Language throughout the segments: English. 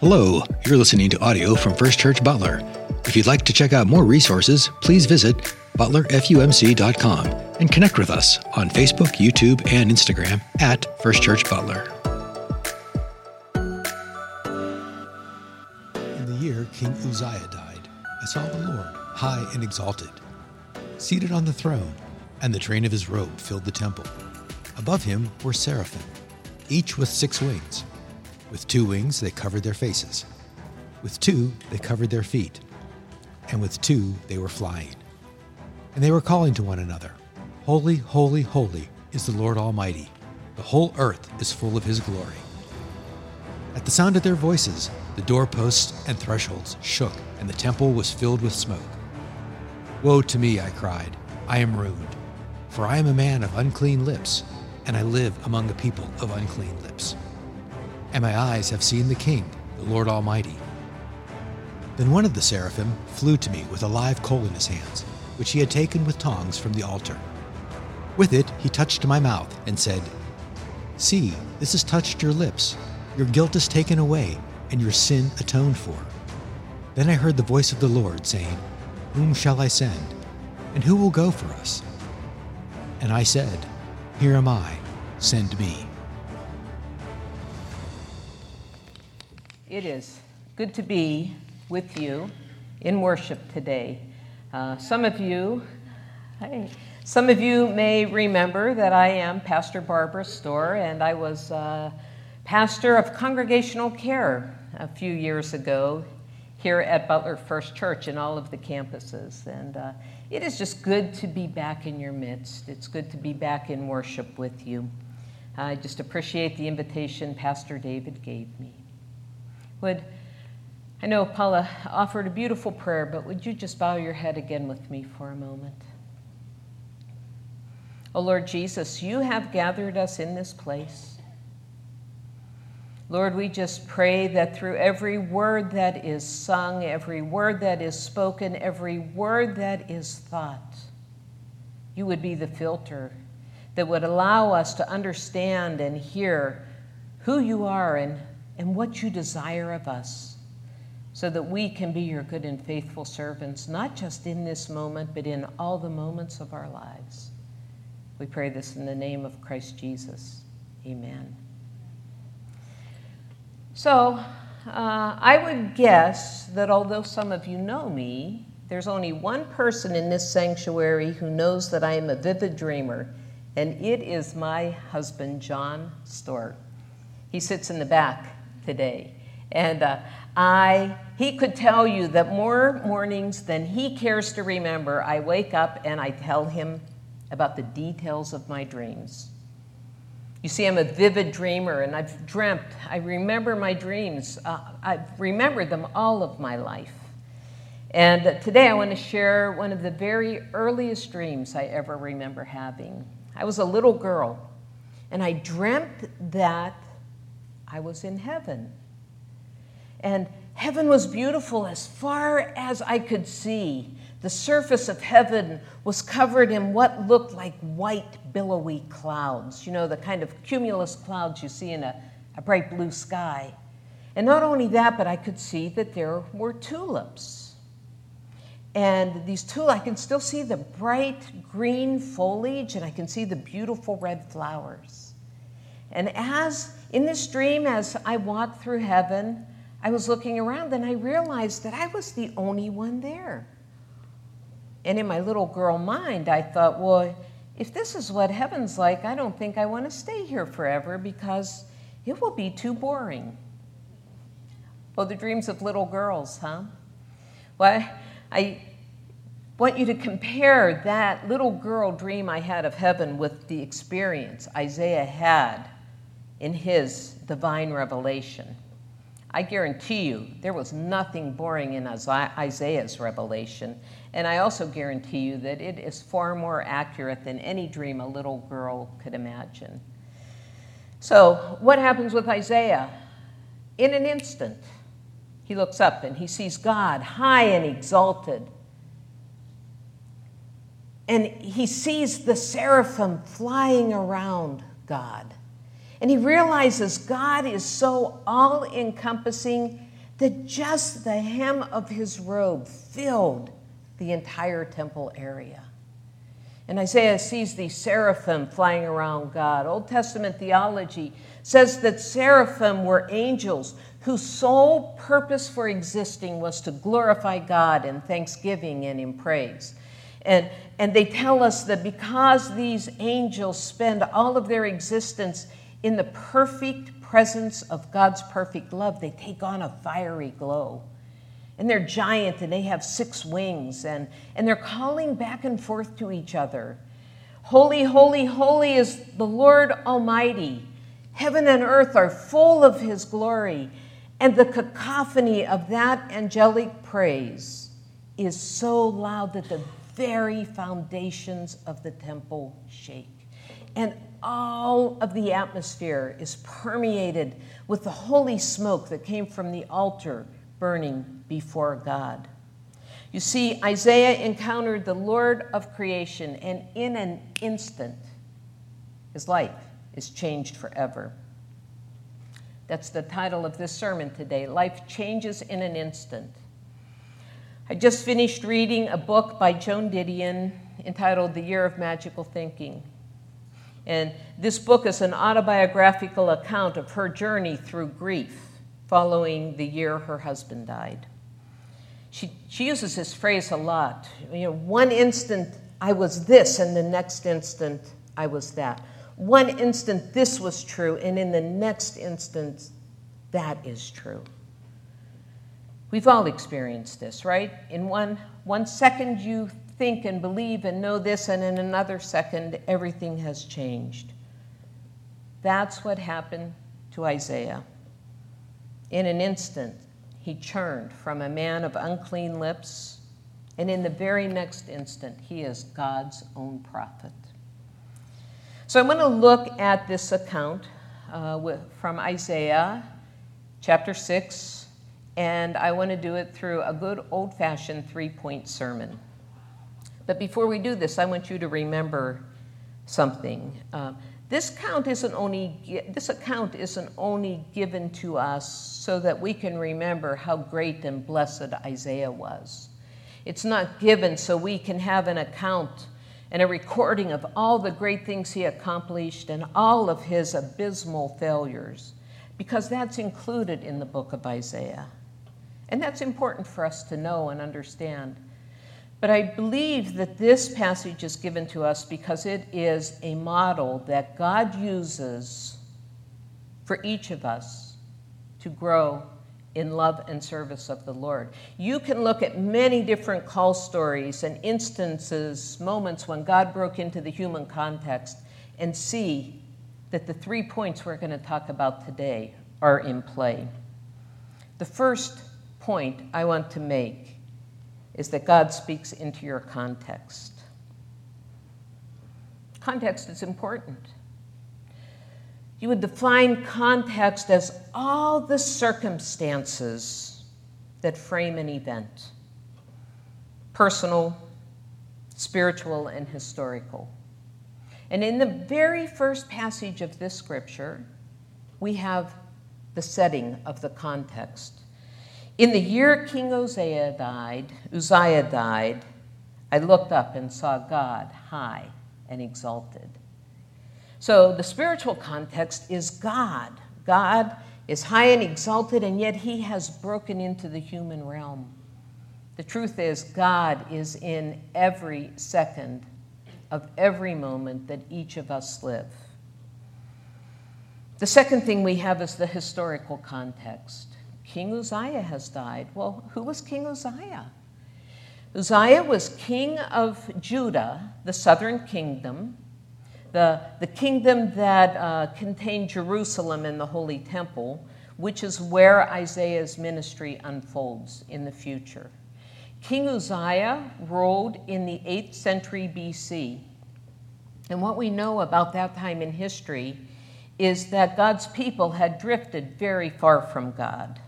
Hello, you're listening to audio from First Church Butler. If you'd like to check out more resources, please visit butlerfumc.com and connect with us on Facebook, YouTube, and Instagram at First Church Butler. In the year King Uzziah died, I saw the Lord high and exalted, seated on the throne, and the train of his robe filled the temple. Above him were seraphim, each with six wings. With two wings they covered their faces, with two they covered their feet, and with two they were flying. And they were calling to one another Holy, holy, holy is the Lord Almighty. The whole earth is full of his glory. At the sound of their voices, the doorposts and thresholds shook, and the temple was filled with smoke. Woe to me, I cried. I am ruined, for I am a man of unclean lips, and I live among a people of unclean lips. And my eyes have seen the King, the Lord Almighty. Then one of the seraphim flew to me with a live coal in his hands, which he had taken with tongs from the altar. With it he touched my mouth and said, See, this has touched your lips. Your guilt is taken away, and your sin atoned for. Then I heard the voice of the Lord saying, Whom shall I send? And who will go for us? And I said, Here am I, send me. It is good to be with you in worship today. Uh, some of you, hey, some of you may remember that I am Pastor Barbara Storr, and I was uh, pastor of congregational care a few years ago here at Butler First Church in all of the campuses. And uh, it is just good to be back in your midst. It's good to be back in worship with you. I just appreciate the invitation Pastor David gave me. Would I know Paula offered a beautiful prayer, but would you just bow your head again with me for a moment? Oh Lord Jesus, you have gathered us in this place. Lord, we just pray that through every word that is sung, every word that is spoken, every word that is thought, you would be the filter that would allow us to understand and hear who you are and, and what you desire of us, so that we can be your good and faithful servants, not just in this moment, but in all the moments of our lives. We pray this in the name of Christ Jesus. Amen. So, uh, I would guess that although some of you know me, there's only one person in this sanctuary who knows that I am a vivid dreamer, and it is my husband, John Storr. He sits in the back today. And uh, I, he could tell you that more mornings than he cares to remember, I wake up and I tell him about the details of my dreams. You see, I'm a vivid dreamer and I've dreamt, I remember my dreams. Uh, I've remembered them all of my life. And today I want to share one of the very earliest dreams I ever remember having. I was a little girl and I dreamt that I was in heaven. And heaven was beautiful as far as I could see. The surface of heaven was covered in what looked like white, billowy clouds, you know, the kind of cumulus clouds you see in a, a bright blue sky. And not only that, but I could see that there were tulips. And these tulips, I can still see the bright green foliage and I can see the beautiful red flowers. And as in this dream, as I walked through heaven, I was looking around and I realized that I was the only one there. And in my little girl mind, I thought, well, if this is what heaven's like, I don't think I want to stay here forever because it will be too boring. Oh, the dreams of little girls, huh? Well, I want you to compare that little girl dream I had of heaven with the experience Isaiah had in his divine revelation. I guarantee you there was nothing boring in Isaiah's revelation. And I also guarantee you that it is far more accurate than any dream a little girl could imagine. So, what happens with Isaiah? In an instant, he looks up and he sees God high and exalted. And he sees the seraphim flying around God. And he realizes God is so all encompassing that just the hem of his robe filled the entire temple area. And Isaiah sees these seraphim flying around God. Old Testament theology says that seraphim were angels whose sole purpose for existing was to glorify God in thanksgiving and in praise. And, and they tell us that because these angels spend all of their existence in the perfect presence of God's perfect love, they take on a fiery glow. And they're giant and they have six wings and, and they're calling back and forth to each other. Holy, holy, holy is the Lord Almighty. Heaven and earth are full of his glory. And the cacophony of that angelic praise is so loud that the very foundations of the temple shake. And all of the atmosphere is permeated with the holy smoke that came from the altar burning before God. You see, Isaiah encountered the Lord of creation, and in an instant, his life is changed forever. That's the title of this sermon today Life Changes in an Instant. I just finished reading a book by Joan Didion entitled The Year of Magical Thinking. And this book is an autobiographical account of her journey through grief following the year her husband died. She, she uses this phrase a lot. You know, one instant I was this, and the next instant I was that. One instant this was true, and in the next instant that is true. We've all experienced this, right? In one, one second, you think and believe and know this, and in another second, everything has changed. That's what happened to Isaiah. In an instant, he churned from a man of unclean lips, and in the very next instant, he is God's own prophet. So I want to look at this account uh, from Isaiah chapter 6 and I want to do it through a good old fashioned three point sermon. But before we do this, I want you to remember something. Uh, this account isn't only this account isn't only given to us so that we can remember how great and blessed Isaiah was. It's not given so we can have an account and a recording of all the great things he accomplished and all of his abysmal failures, because that's included in the book of Isaiah. And that's important for us to know and understand. But I believe that this passage is given to us because it is a model that God uses for each of us to grow in love and service of the Lord. You can look at many different call stories and instances, moments when God broke into the human context, and see that the three points we're going to talk about today are in play. The first point I want to make is that God speaks into your context. Context is important. You would define context as all the circumstances that frame an event personal, spiritual, and historical. And in the very first passage of this scripture, we have the setting of the context. In the year King Uzziah died, Uzziah died, I looked up and saw God high and exalted. So the spiritual context is God. God is high and exalted, and yet he has broken into the human realm. The truth is, God is in every second of every moment that each of us live. The second thing we have is the historical context. King Uzziah has died. Well, who was King Uzziah? Uzziah was king of Judah, the southern kingdom, the, the kingdom that uh, contained Jerusalem and the Holy Temple, which is where Isaiah's ministry unfolds in the future. King Uzziah ruled in the 8th century BC. And what we know about that time in history is that God's people had drifted very far from God.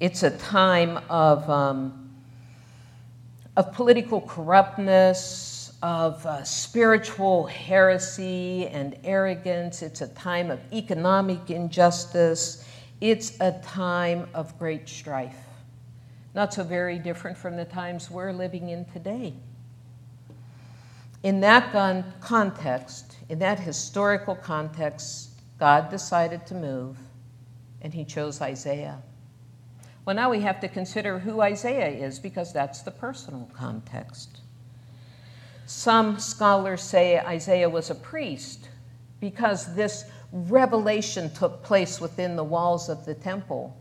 It's a time of, um, of political corruptness, of uh, spiritual heresy and arrogance. It's a time of economic injustice It's a time of great strife, not so very different from the times we're living in today. In that context, in that historical context, God decided to move, and he chose Isaiah. Well, now we have to consider who Isaiah is because that's the personal context. Some scholars say Isaiah was a priest because this revelation took place within the walls of the temple.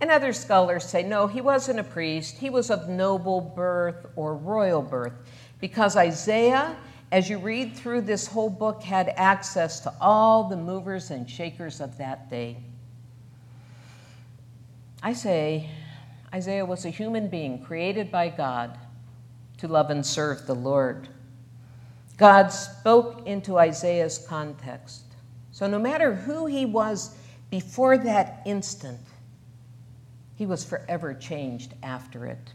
And other scholars say, no, he wasn't a priest. He was of noble birth or royal birth because Isaiah, as you read through this whole book, had access to all the movers and shakers of that day. I say Isaiah was a human being created by God to love and serve the Lord. God spoke into Isaiah's context. So no matter who he was before that instant, he was forever changed after it.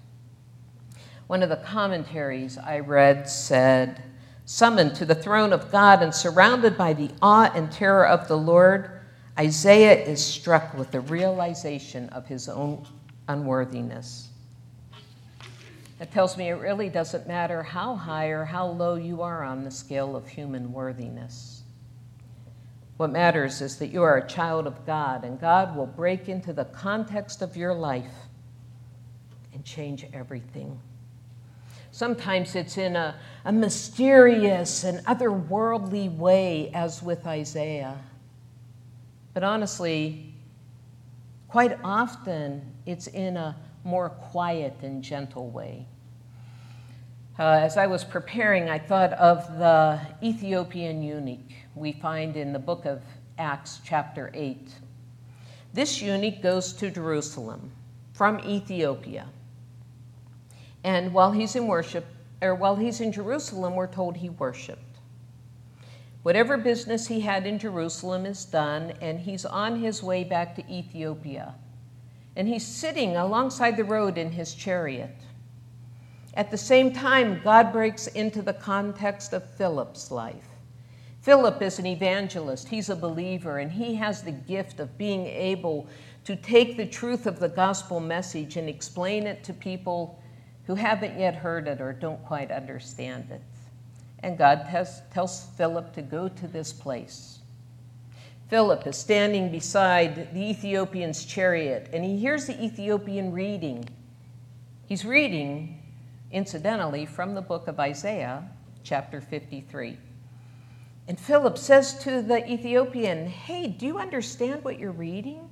One of the commentaries I read said, Summoned to the throne of God and surrounded by the awe and terror of the Lord, Isaiah is struck with the realization of his own unworthiness. That tells me it really doesn't matter how high or how low you are on the scale of human worthiness. What matters is that you are a child of God, and God will break into the context of your life and change everything. Sometimes it's in a, a mysterious and otherworldly way, as with Isaiah. But honestly, quite often it's in a more quiet and gentle way. Uh, as I was preparing, I thought of the Ethiopian eunuch we find in the book of Acts, chapter 8. This eunuch goes to Jerusalem from Ethiopia. And while he's in worship, or while he's in Jerusalem, we're told he worshiped. Whatever business he had in Jerusalem is done, and he's on his way back to Ethiopia. And he's sitting alongside the road in his chariot. At the same time, God breaks into the context of Philip's life. Philip is an evangelist, he's a believer, and he has the gift of being able to take the truth of the gospel message and explain it to people who haven't yet heard it or don't quite understand it. And God tells, tells Philip to go to this place. Philip is standing beside the Ethiopian's chariot, and he hears the Ethiopian reading. He's reading, incidentally, from the book of Isaiah, chapter 53. And Philip says to the Ethiopian, Hey, do you understand what you're reading?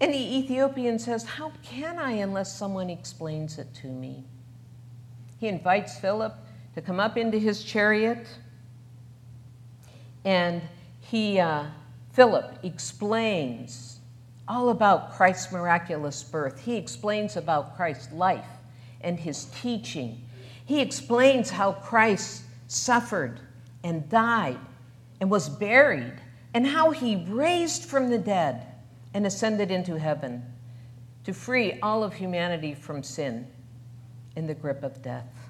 And the Ethiopian says, How can I unless someone explains it to me? He invites Philip to come up into his chariot. And he, uh, Philip explains all about Christ's miraculous birth. He explains about Christ's life and his teaching. He explains how Christ suffered and died and was buried, and how he raised from the dead and ascended into heaven to free all of humanity from sin in the grip of death.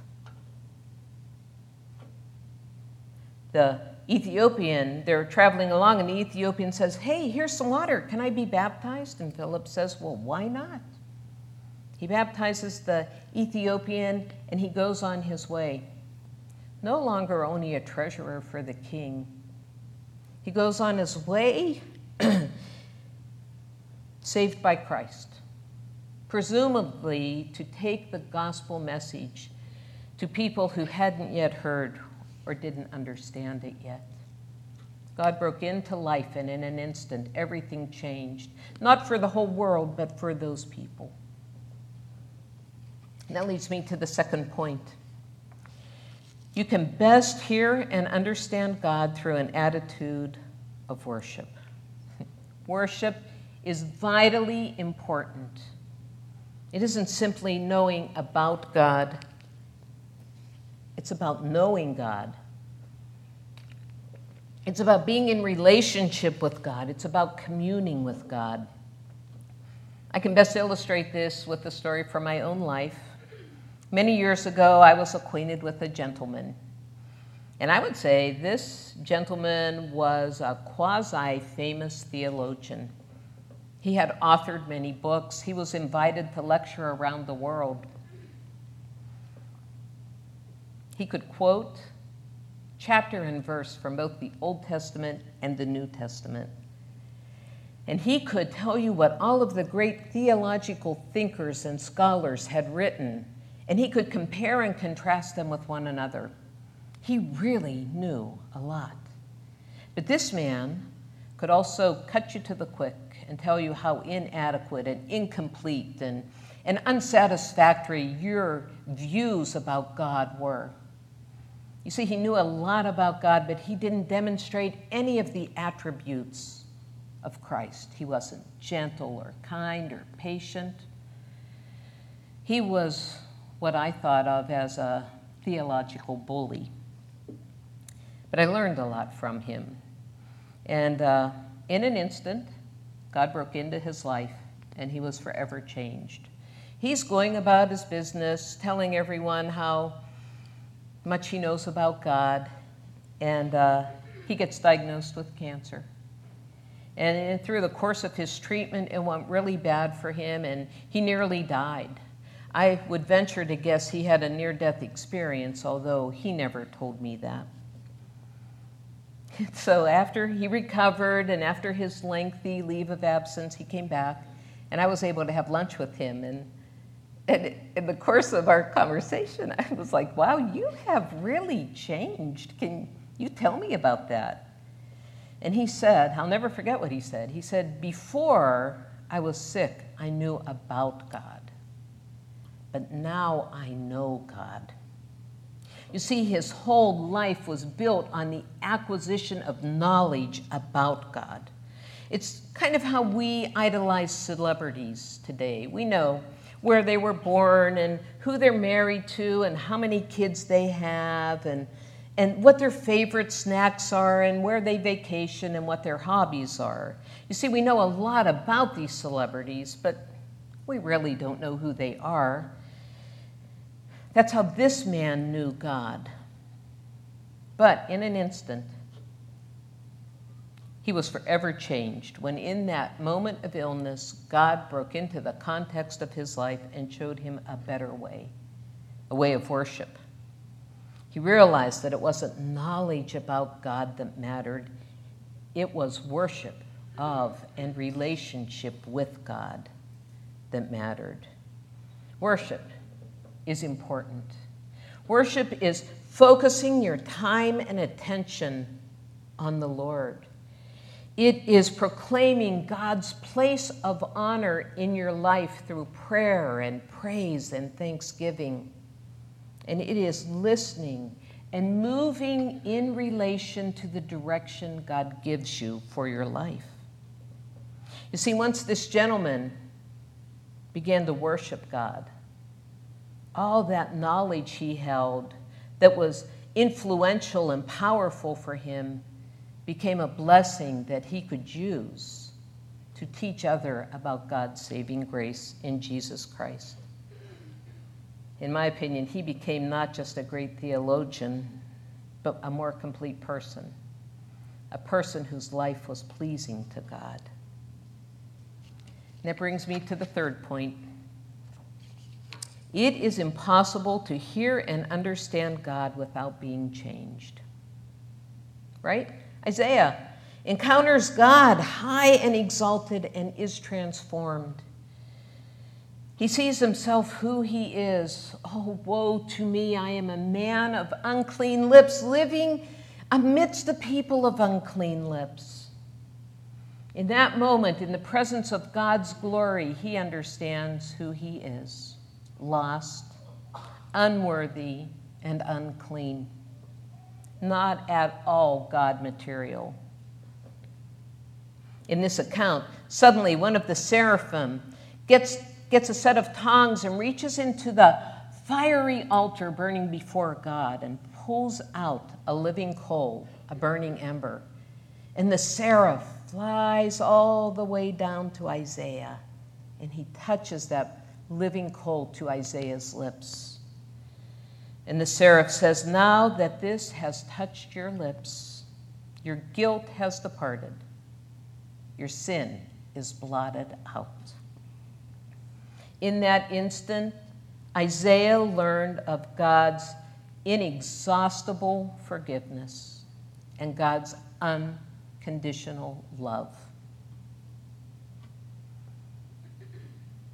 The Ethiopian, they're traveling along, and the Ethiopian says, Hey, here's some water. Can I be baptized? And Philip says, Well, why not? He baptizes the Ethiopian and he goes on his way. No longer only a treasurer for the king, he goes on his way saved by Christ, presumably to take the gospel message to people who hadn't yet heard or didn't understand it yet. God broke into life, and in an instant, everything changed. Not for the whole world, but for those people. That leads me to the second point. You can best hear and understand God through an attitude of worship. worship is vitally important. It isn't simply knowing about God, it's about knowing God. It's about being in relationship with God. It's about communing with God. I can best illustrate this with a story from my own life. Many years ago, I was acquainted with a gentleman. And I would say this gentleman was a quasi famous theologian. He had authored many books. He was invited to lecture around the world. He could quote chapter and verse from both the Old Testament and the New Testament. And he could tell you what all of the great theological thinkers and scholars had written, and he could compare and contrast them with one another. He really knew a lot. But this man could also cut you to the quick and tell you how inadequate and incomplete and, and unsatisfactory your views about God were. You see, he knew a lot about God, but he didn't demonstrate any of the attributes of Christ. He wasn't gentle or kind or patient. He was what I thought of as a theological bully. But I learned a lot from him. And uh, in an instant, God broke into his life and he was forever changed. He's going about his business, telling everyone how much he knows about God, and uh, he gets diagnosed with cancer. And through the course of his treatment, it went really bad for him, and he nearly died. I would venture to guess he had a near death experience, although he never told me that. So, after he recovered and after his lengthy leave of absence, he came back, and I was able to have lunch with him. And, and in the course of our conversation, I was like, wow, you have really changed. Can you tell me about that? And he said, I'll never forget what he said. He said, Before I was sick, I knew about God. But now I know God. You see, his whole life was built on the acquisition of knowledge about God. It's kind of how we idolize celebrities today. We know where they were born and who they're married to and how many kids they have and and what their favorite snacks are and where they vacation and what their hobbies are. You see, we know a lot about these celebrities, but we really don't know who they are. That's how this man knew God. But in an instant, he was forever changed when, in that moment of illness, God broke into the context of his life and showed him a better way, a way of worship he realized that it wasn't knowledge about God that mattered, it was worship of and relationship with God that mattered. Worship is important. Worship is focusing your time and attention on the Lord. It is proclaiming God's place of honor in your life through prayer and praise and thanksgiving and it is listening and moving in relation to the direction God gives you for your life. You see, once this gentleman began to worship God, all that knowledge he held that was influential and powerful for him became a blessing that he could use to teach other about God's saving grace in Jesus Christ in my opinion, he became not just a great theologian, but a more complete person, a person whose life was pleasing to God. And that brings me to the third point. It is impossible to hear and understand God without being changed. Right? Isaiah encounters God high and exalted and is transformed. He sees himself who he is. Oh, woe to me, I am a man of unclean lips, living amidst the people of unclean lips. In that moment, in the presence of God's glory, he understands who he is lost, unworthy, and unclean. Not at all God material. In this account, suddenly one of the seraphim gets gets a set of tongs and reaches into the fiery altar burning before God and pulls out a living coal, a burning ember. And the seraph flies all the way down to Isaiah, and he touches that living coal to Isaiah's lips. And the seraph says, Now that this has touched your lips, your guilt has departed, your sin is blotted out. In that instant, Isaiah learned of God's inexhaustible forgiveness and God's unconditional love.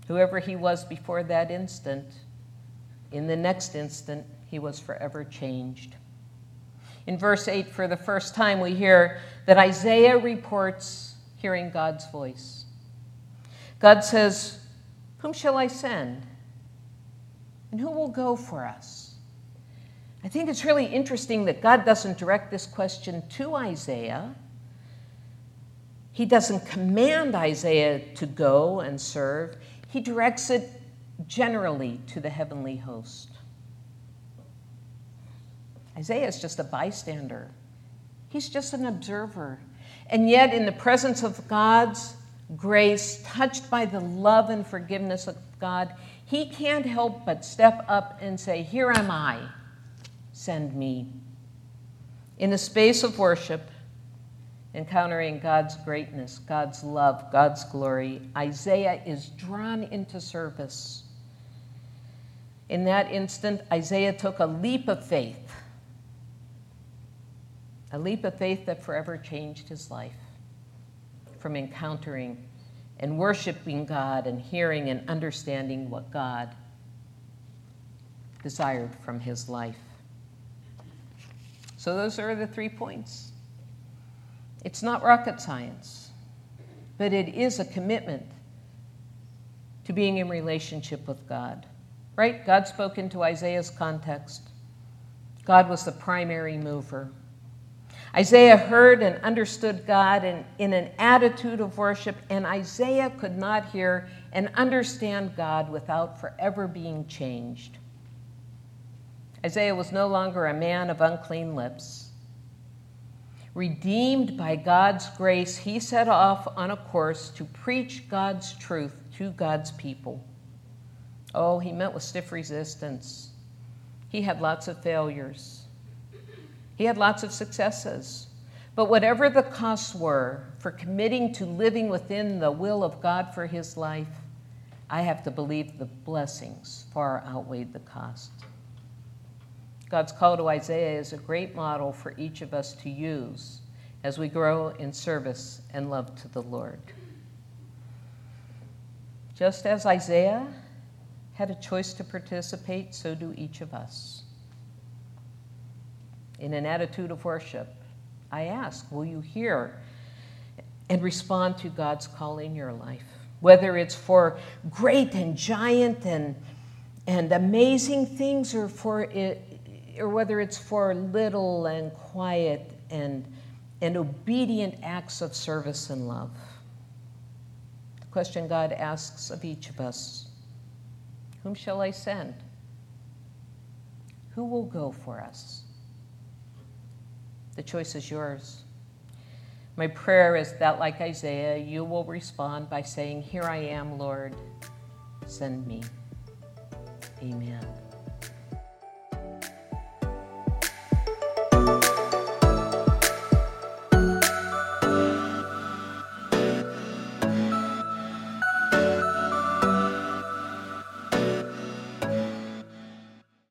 Whoever he was before that instant, in the next instant, he was forever changed. In verse 8, for the first time, we hear that Isaiah reports hearing God's voice. God says, Whom shall I send? And who will go for us? I think it's really interesting that God doesn't direct this question to Isaiah. He doesn't command Isaiah to go and serve. He directs it generally to the heavenly host. Isaiah is just a bystander, he's just an observer. And yet, in the presence of God's grace, touched by the love and forgiveness of God, he can't help but step up and say, Here am I, send me. In the space of worship, encountering God's greatness, God's love, God's glory, Isaiah is drawn into service. In that instant, Isaiah took a leap of faith, a leap of faith that forever changed his life from encountering and worshiping God and hearing and understanding what God desired from his life. So, those are the three points. It's not rocket science, but it is a commitment to being in relationship with God. Right? God spoke into Isaiah's context. God was the primary mover. Isaiah heard and understood God in, in an attitude of worship, and Isaiah could not hear and understand God without forever being changed. Isaiah was no longer a man of unclean lips. Redeemed by God's grace, he set off on a course to preach God's truth to God's people. Oh, he met with stiff resistance. He had lots of failures. He had lots of successes. But whatever the costs were for committing to living within the will of God for his life, I have to believe the blessings far outweighed the cost. God's call to Isaiah is a great model for each of us to use as we grow in service and love to the Lord. Just as Isaiah had a choice to participate, so do each of us. In an attitude of worship, I ask, will you hear and respond to God's call in your life? Whether it's for great and giant and, and amazing things or for it, or whether it's for little and quiet and, and obedient acts of service and love. The question God asks of each of us Whom shall I send? Who will go for us? The choice is yours. My prayer is that, like Isaiah, you will respond by saying, Here I am, Lord, send me. Amen.